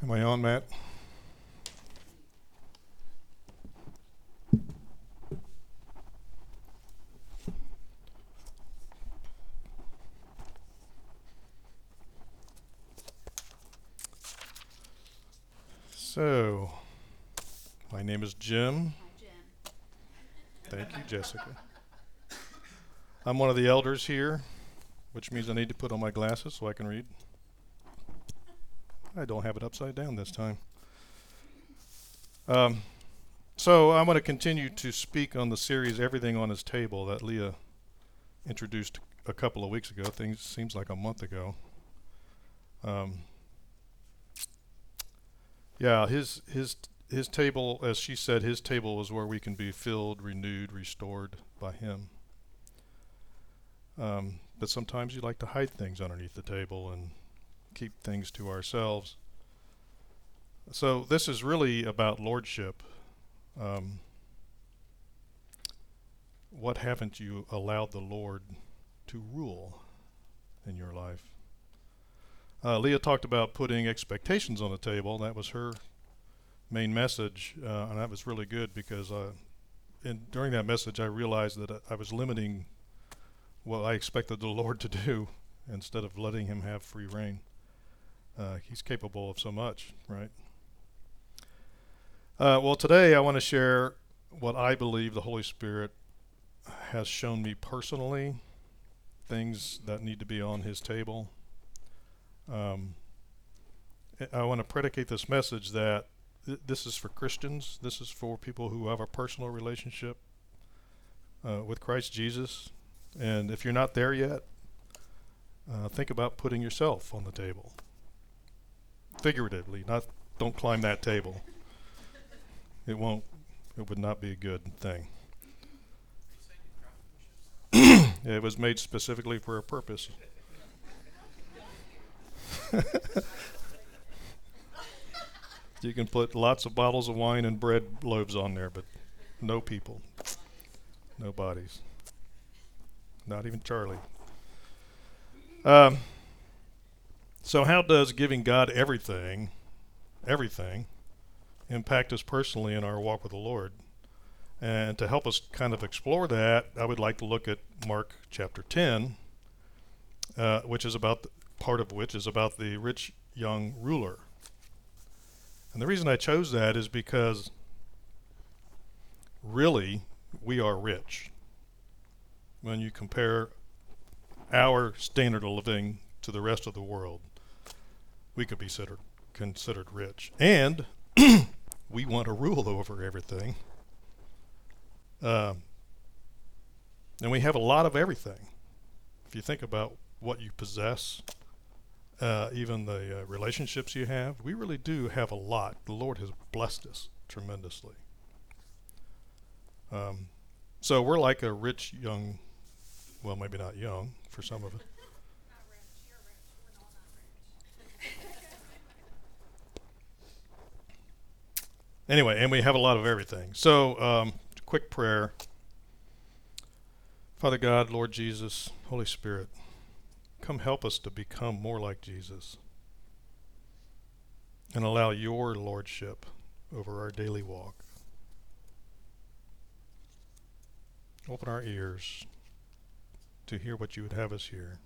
Am I on, Matt? So, my name is Jim. Thank you, Jessica. I'm one of the elders here, which means I need to put on my glasses so I can read. I don't have it upside down this time. Um, so I'm going to continue to speak on the series "Everything on His Table" that Leah introduced a couple of weeks ago. Things seems like a month ago. Um, yeah, his his his table, as she said, his table was where we can be filled, renewed, restored by Him. Um, but sometimes you like to hide things underneath the table and keep things to ourselves. So this is really about lordship. Um, what haven't you allowed the Lord to rule in your life? Uh, Leah talked about putting expectations on the table. That was her main message, uh, and that was really good because uh, in, during that message I realized that I was limiting what I expected the Lord to do instead of letting Him have free rein. Uh, he's capable of so much, right? Uh, well, today I want to share what I believe the Holy Spirit has shown me personally, things that need to be on His table. Um, I want to predicate this message that th- this is for Christians, this is for people who have a personal relationship uh, with Christ Jesus. And if you're not there yet, uh, think about putting yourself on the table figuratively, not don't climb that table. It won't. It would not be a good thing. it was made specifically for a purpose. you can put lots of bottles of wine and bread loaves on there, but no people, no bodies, not even Charlie. Um, so, how does giving God everything, everything, impact us personally in our walk with the Lord? And to help us kind of explore that, I would like to look at Mark chapter 10, uh, which is about the, part of which is about the rich young ruler. And the reason I chose that is because really we are rich when you compare our standard of living to the rest of the world we could be considered considered rich, and we want to rule over everything. Um, and we have a lot of everything. If you think about what you possess, uh, even the uh, relationships you have, we really do have a lot. The Lord has blessed us tremendously. Um, so we're like a rich young, well, maybe not young for some of us. Anyway, and we have a lot of everything. So, um, quick prayer. Father God, Lord Jesus, Holy Spirit, come help us to become more like Jesus and allow your lordship over our daily walk. Open our ears to hear what you would have us hear.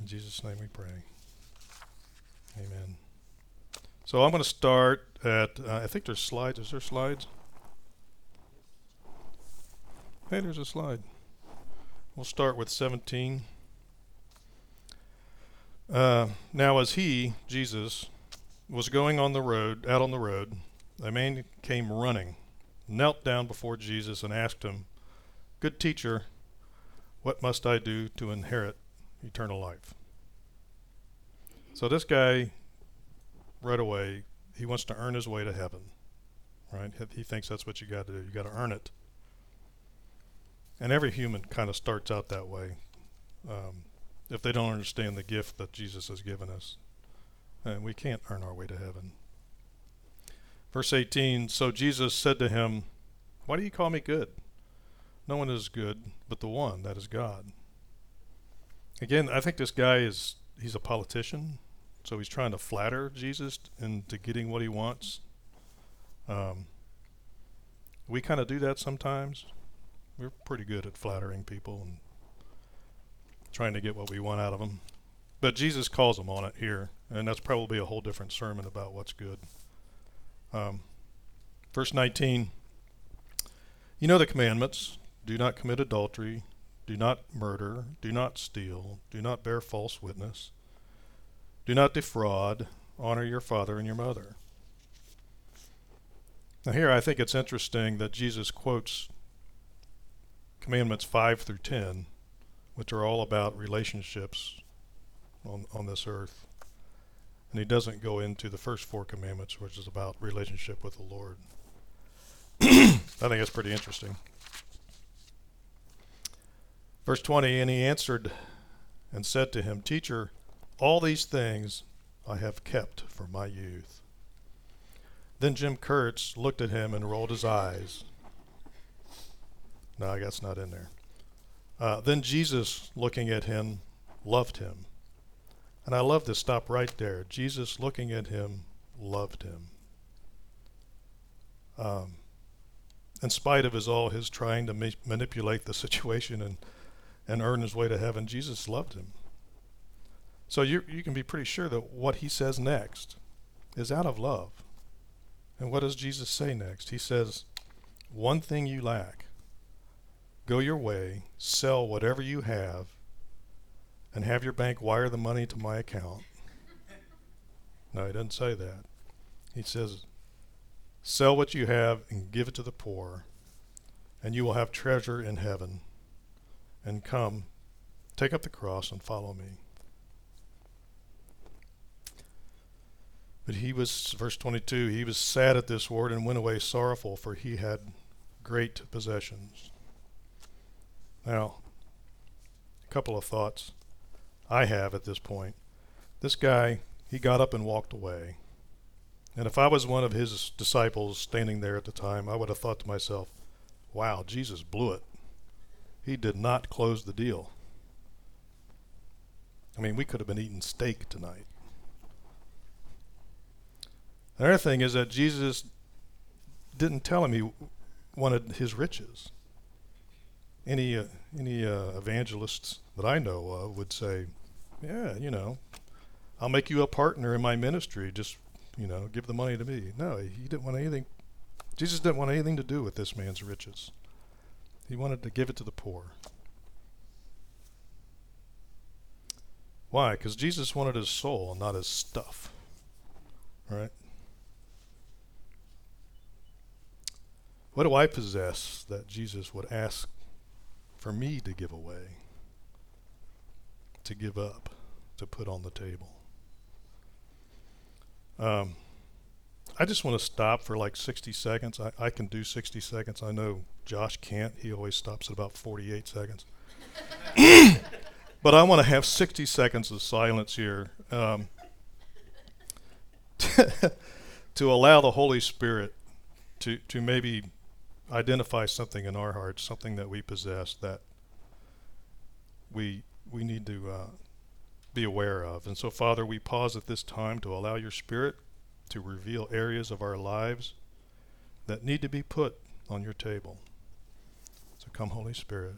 In Jesus' name we pray. Amen. So I'm going to start at, uh, I think there's slides. Is there slides? Hey, there's a slide. We'll start with 17. Uh, now, as he, Jesus, was going on the road, out on the road, a man came running, knelt down before Jesus, and asked him, Good teacher, what must I do to inherit eternal life? So this guy right away he wants to earn his way to heaven. Right? He thinks that's what you got to do. You got to earn it. And every human kind of starts out that way. Um, if they don't understand the gift that Jesus has given us, and we can't earn our way to heaven. Verse 18 So Jesus said to him, Why do you call me good? No one is good but the one, that is God. Again, I think this guy is, he's a politician So he's trying to flatter Jesus into getting what he wants. Um, we kind of do that sometimes. We're pretty good at flattering people and trying to get what we want out of them. But Jesus calls them on it here, and that's probably a whole different sermon about what's good. Um, verse 19 You know the commandments do not commit adultery, do not murder, do not steal, do not bear false witness, do not defraud, honor your father and your mother. Now, here I think it's interesting that Jesus quotes commandments 5 through 10, which are all about relationships on, on this earth. And he doesn't go into the first four commandments, which is about relationship with the Lord. I think that's pretty interesting. Verse 20 And he answered and said to him, Teacher, all these things I have kept for my youth. Then Jim Kurtz looked at him and rolled his eyes. No, I guess not in there. Uh, then Jesus, looking at him, loved him. And I love to stop right there. Jesus, looking at him, loved him. Um, in spite of his all his trying to ma- manipulate the situation and and earn his way to heaven, Jesus loved him. So you you can be pretty sure that what he says next is out of love. And what does Jesus say next? He says, "One thing you lack. Go your way, sell whatever you have, and have your bank wire the money to my account." no, he doesn't say that. He says, "Sell what you have and give it to the poor, and you will have treasure in heaven." and come, take up the cross and follow me. But he was, verse 22, he was sad at this word and went away sorrowful, for he had great possessions. Now, a couple of thoughts I have at this point. This guy, he got up and walked away. And if I was one of his disciples standing there at the time, I would have thought to myself, wow, Jesus blew it he did not close the deal. I mean, we could have been eating steak tonight. The other thing is that Jesus didn't tell him he wanted his riches. Any uh, any uh, evangelists that I know of would say, "Yeah, you know, I'll make you a partner in my ministry. Just you know, give the money to me." No, he didn't want anything. Jesus didn't want anything to do with this man's riches. He wanted to give it to the poor. Why? Because Jesus wanted his soul not his stuff. Right? What do I possess that Jesus would ask for me to give away, to give up, to put on the table? Um, I just want to stop for like 60 seconds. I, I can do 60 seconds. I know Josh can't. He always stops at about 48 seconds. but I want to have 60 seconds of silence here um, to allow the Holy Spirit to, to maybe identify something in our hearts, something that we possess that we, we need to uh, be aware of. And so, Father, we pause at this time to allow your Spirit to reveal areas of our lives that need to be put on your table. So come, Holy Spirit.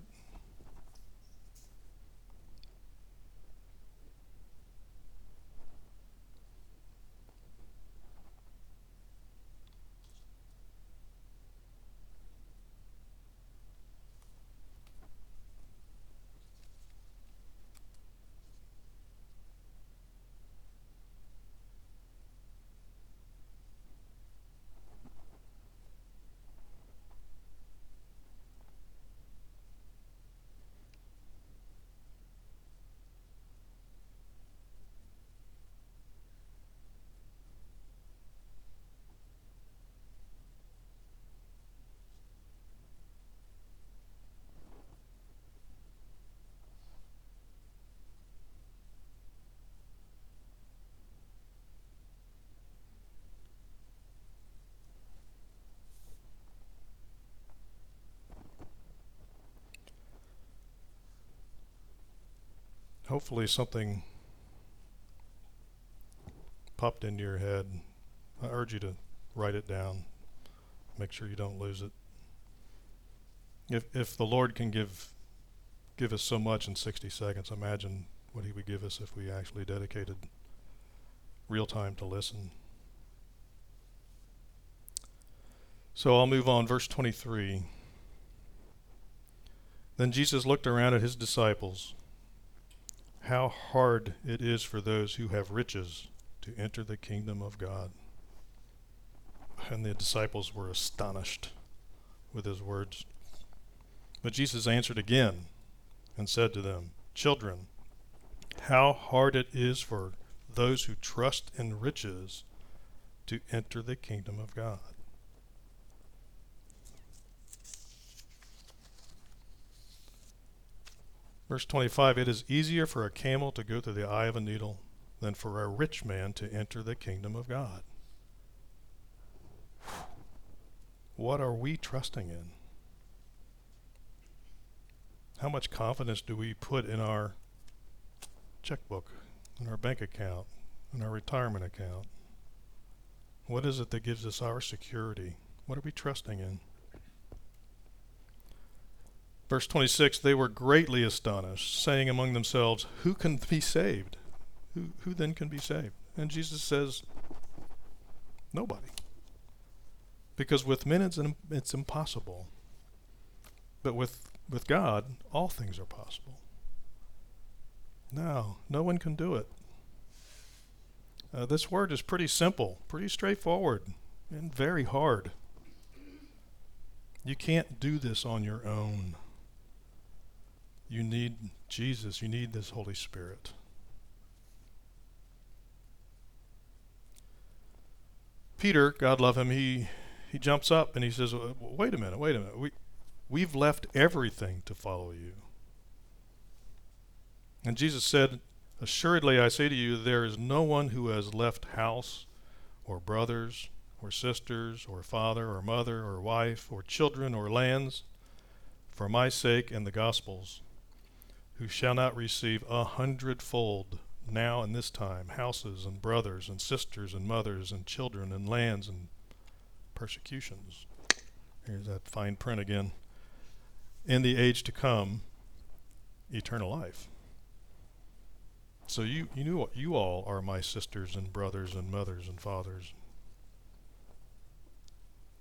Hopefully something popped into your head, I urge you to write it down. Make sure you don't lose it. If if the Lord can give give us so much in 60 seconds, imagine what he would give us if we actually dedicated real time to listen. So I'll move on verse 23. Then Jesus looked around at his disciples. How hard it is for those who have riches to enter the kingdom of God. And the disciples were astonished with his words. But Jesus answered again and said to them, Children, how hard it is for those who trust in riches to enter the kingdom of God. Verse 25 It is easier for a camel to go through the eye of a needle than for a rich man to enter the kingdom of God. What are we trusting in? How much confidence do we put in our checkbook, in our bank account, in our retirement account? What is it that gives us our security? What are we trusting in? Verse 26 They were greatly astonished, saying among themselves, Who can be saved? Who, who then can be saved? And Jesus says, Nobody. Because with men it's, it's impossible. But with, with God, all things are possible. No, no one can do it. Uh, this word is pretty simple, pretty straightforward, and very hard. You can't do this on your own. You need Jesus, you need this Holy Spirit. Peter, God love him, he he jumps up and he says, "Wait a minute, wait a minute. We we've left everything to follow you." And Jesus said, Assuredly I say to you, there is no one who has left house, or brothers, or sisters, or father, or mother, or wife, or children, or lands, for my sake and the gospel's, who shall not receive a hundredfold now in this time houses, and brothers, and sisters, and mothers, and children, and lands, and persecutions. Here's that fine print again. In the age to come, eternal life. So you you knew you all are my sisters and brothers and mothers and fathers.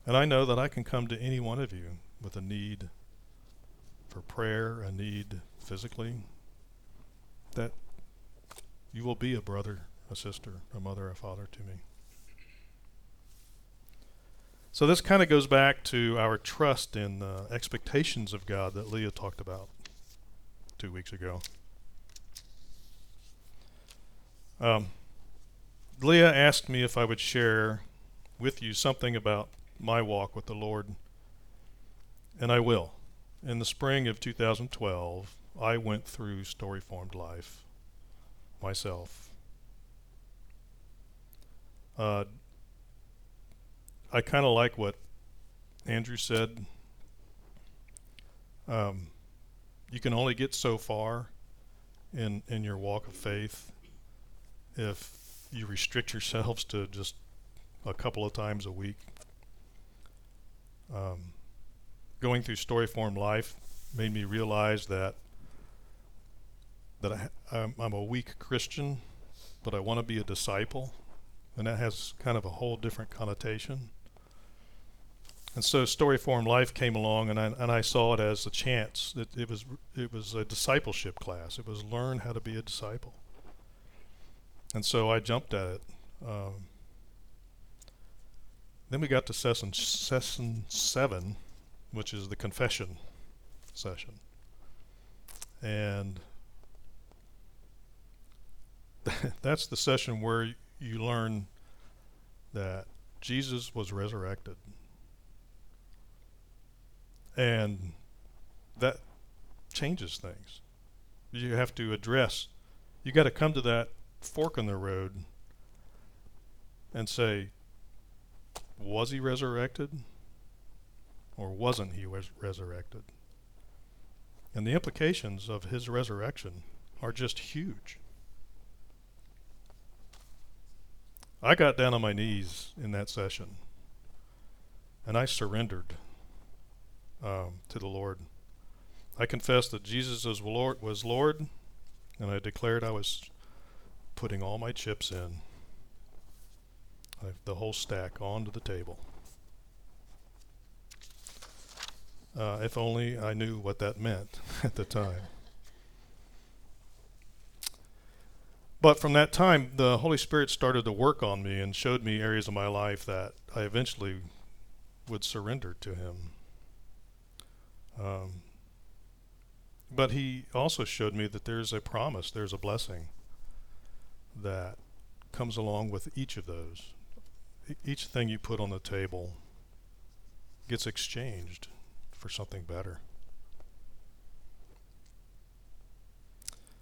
And I know that I can come to any one of you with a need for prayer, a need physically, that you will be a brother, a sister, a mother, a father to me. So this kind of goes back to our trust in the expectations of God that Leah talked about two weeks ago. Um, Leah asked me if I would share with you something about my walk with the Lord, and I will. In the spring of 2012, I went through story formed life myself. Uh, I kind of like what Andrew said. Um, you can only get so far in in your walk of faith if you restrict yourselves to just a couple of times a week. Um, going through story form life made me realize that that I, I'm, I'm a weak Christian, but I want to be a disciple, and that has kind of a whole different connotation. And so story form life came along, and I and I saw it as a chance. That it was it was a discipleship class. It was learn how to be a disciple. And so I jumped at it. Um, then we got to session, session seven, which is the confession session. And that's the session where you learn that Jesus was resurrected. And that changes things. You have to address, you got to come to that fork in the road and say, was he resurrected or wasn't he res- resurrected? And the implications of his resurrection are just huge. I got down on my knees in that session and I surrendered um, to the Lord. I confessed that Jesus was Lord, was Lord, and I declared I was putting all my chips in, I, the whole stack, onto the table. Uh, if only I knew what that meant at the time. But from that time, the Holy Spirit started to work on me and showed me areas of my life that I eventually would surrender to Him. Um, but He also showed me that there's a promise, there's a blessing that comes along with each of those. E- each thing you put on the table gets exchanged for something better.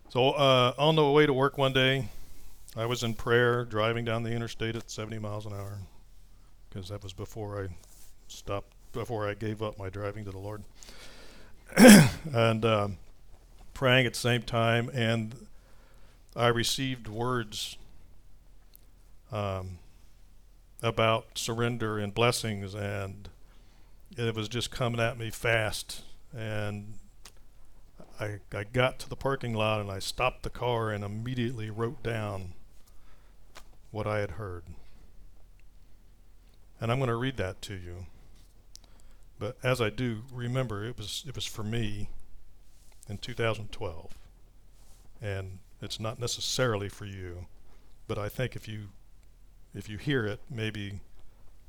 So uh, on the way to work one day, I was in prayer, driving down the interstate at 70 miles an hour, because that was before I stopped, before I gave up my driving to the Lord, and um, praying at the same time, and I received words um, about surrender and blessings, and it was just coming at me fast, and I, I got to the parking lot and I stopped the car and immediately wrote down what I had heard. And I'm going to read that to you. But as I do, remember it was it was for me in 2012. And it's not necessarily for you, but I think if you if you hear it, maybe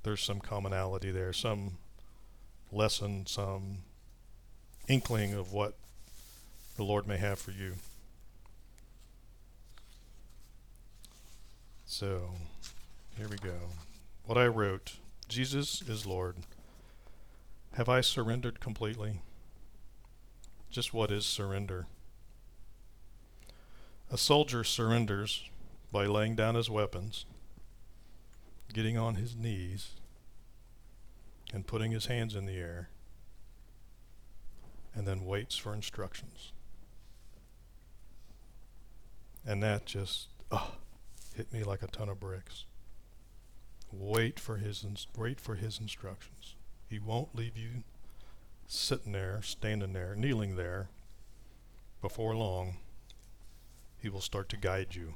there's some commonality there, some lesson, some inkling of what the Lord may have for you. So, here we go. What I wrote Jesus is Lord. Have I surrendered completely? Just what is surrender? A soldier surrenders by laying down his weapons, getting on his knees, and putting his hands in the air, and then waits for instructions. And that just oh, hit me like a ton of bricks. Wait for his ins- wait for his instructions. He won't leave you sitting there, standing there, kneeling there. Before long, he will start to guide you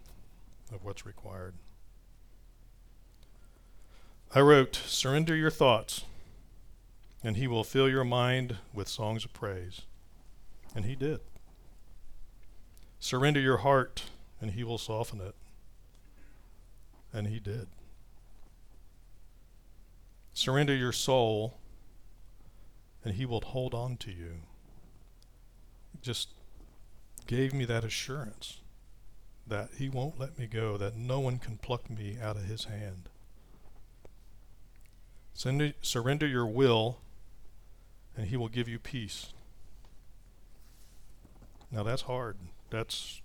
of what's required. I wrote, Surrender your thoughts, and he will fill your mind with songs of praise. And he did. Surrender your heart, and he will soften it. And he did. Surrender your soul, and he will hold on to you. Just gave me that assurance that he won't let me go, that no one can pluck me out of his hand. Surrender, your will, and he will give you peace. Now that's hard. That's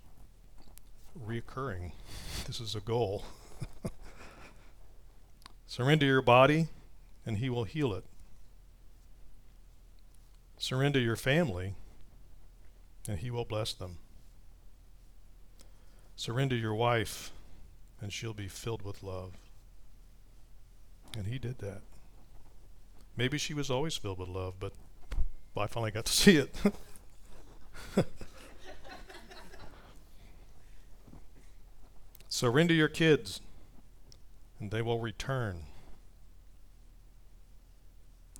reoccurring. This is a goal. Surrender your body, and He will heal it. Surrender your family, and He will bless them. Surrender your wife, and she'll be filled with love. And He did that. Maybe she was always filled with love, but I finally got to see it. Surrender your kids, and they will return.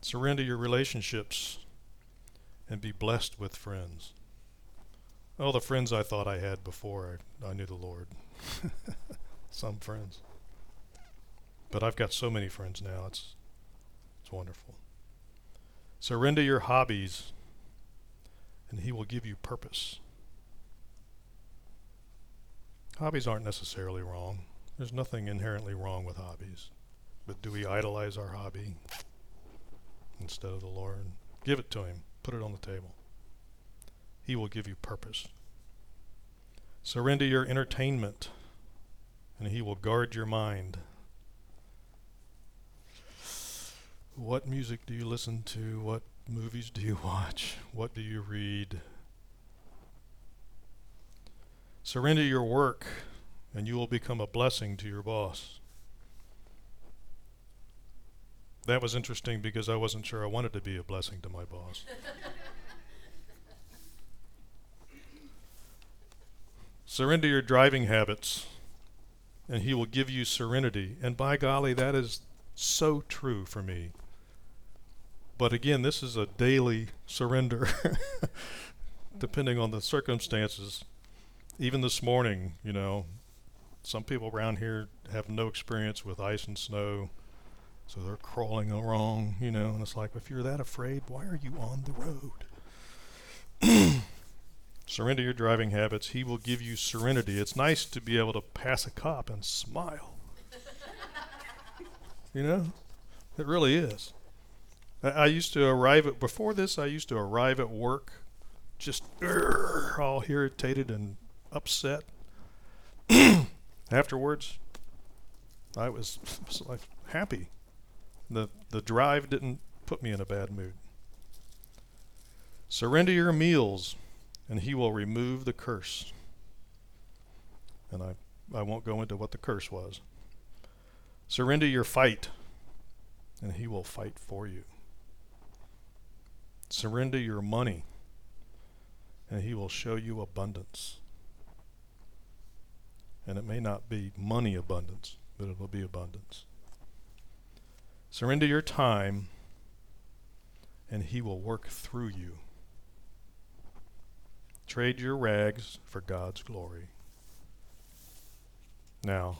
Surrender your relationships, and be blessed with friends. Oh, the friends I thought I had before I, I knew the Lord. Some friends. But I've got so many friends now. It's, it's wonderful. Surrender your hobbies, and He will give you purpose. Hobbies aren't necessarily wrong. There's nothing inherently wrong with hobbies. But do we idolize our hobby instead of the Lord? Give it to Him. Put it on the table. He will give you purpose. Surrender your entertainment, and He will guard your mind. What music do you listen to? What movies do you watch? What do you read? Surrender your work, and you will become a blessing to your boss. that was interesting because I wasn't sure I wanted to be a blessing to my boss. Surrender your driving habits, and He will give you serenity. And by golly, that is so true for me. But again, this is a daily surrender, depending on the circumstances. Even this morning, you know, some people around here have no experience with ice and snow, so they're crawling along, you know, and it's like, if you're that afraid, why are you on the road? Surrender your driving habits. He will give you serenity. It's nice to be able to pass a cop and smile. you know? It really is. I, used to arrive at, before this, I used to arrive at work just urgh, all irritated and upset. Afterwards, I was, was like happy. The, the drive didn't put me in a bad mood. Surrender your meals and he will remove the curse. And I, I won't go into what the curse was. Surrender your fight, and he will fight for you. Surrender your money, and he will show you abundance. And it may not be money abundance, but it will be abundance. Surrender your time, and he will work through you. Trade your rags for God's glory. Now,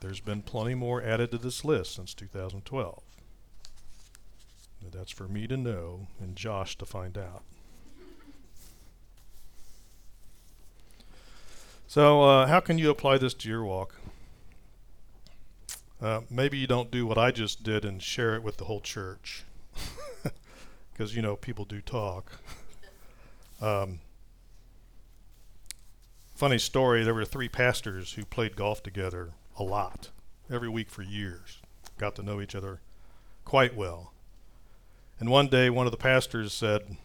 there's been plenty more added to this list since 2012. That's for me to know and Josh to find out. So, uh, how can you apply this to your walk? Uh, maybe you don't do what I just did and share it with the whole church. Because, you know, people do talk. Um, funny story there were three pastors who played golf together a lot, every week for years, got to know each other quite well. And one day, one of the pastors said,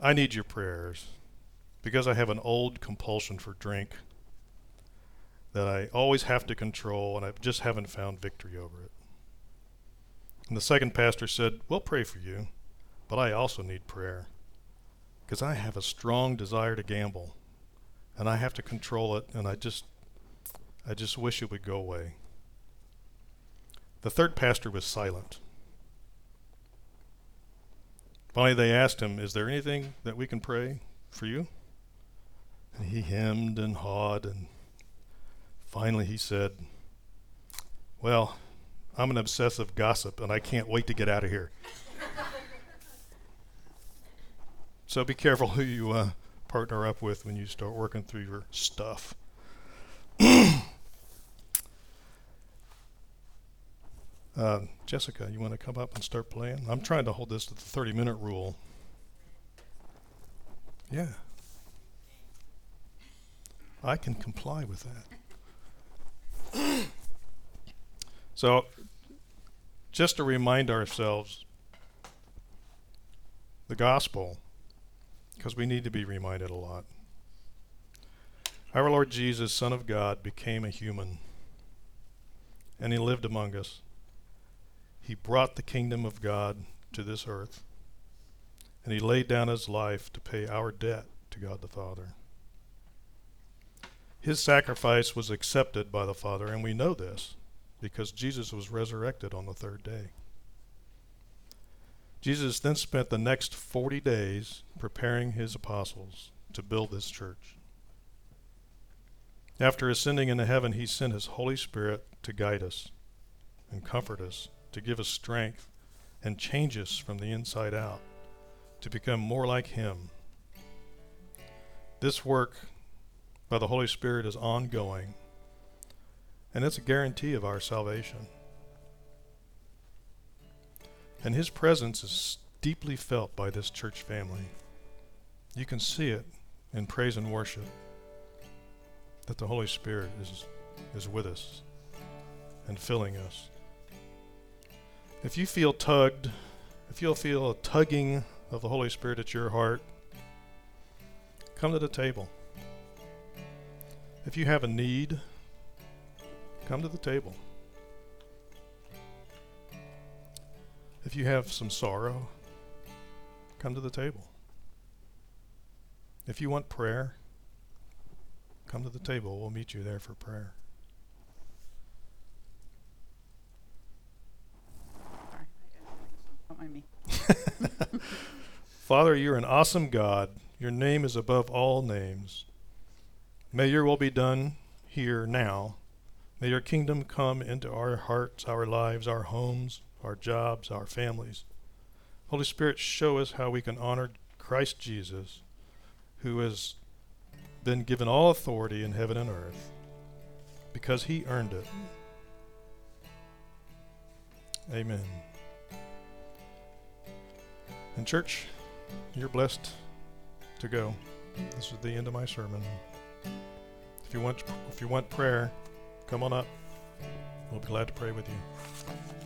I need your prayers because I have an old compulsion for drink that I always have to control, and I just haven't found victory over it. And the second pastor said, We'll pray for you, but I also need prayer because I have a strong desire to gamble and I have to control it and I just I just wish it would go away. The third pastor was silent. Finally they asked him, "Is there anything that we can pray for you?" And he hemmed and hawed and finally he said, "Well, I'm an obsessive gossip and I can't wait to get out of here." So be careful who you uh, partner up with when you start working through your stuff. uh, Jessica, you want to come up and start playing? I'm trying to hold this to the 30 minute rule. Yeah. I can comply with that. so, just to remind ourselves, the gospel because we need to be reminded a lot. Our Lord Jesus, Son of God, became a human, and he lived among us. He brought the kingdom of God to this earth, and he laid down his life to pay our debt to God the Father. His sacrifice was accepted by the Father, and we know this because Jesus was resurrected on the third day. Jesus then spent the next 40 days preparing his apostles to build this church. After ascending into heaven, he sent his Holy Spirit to guide us and comfort us, to give us strength and change us from the inside out, to become more like him. This work by the Holy Spirit is ongoing, and it's a guarantee of our salvation. And his presence is deeply felt by this church family. You can see it in praise and worship that the Holy Spirit is, is with us and filling us. If you feel tugged, if you'll feel a tugging of the Holy Spirit at your heart, come to the table. If you have a need, come to the table. If you have some sorrow, come to the table. If you want prayer, come to the table. We'll meet you there for prayer. Sorry. Don't mind me. Father, you're an awesome God. Your name is above all names. May your will be done here now. May your kingdom come into our hearts, our lives, our homes, our jobs, our families. Holy Spirit, show us how we can honor Christ Jesus, who has been given all authority in heaven and earth because he earned it. Amen. And, church, you're blessed to go. This is the end of my sermon. If you want, if you want prayer, come on up. We'll be glad to pray with you.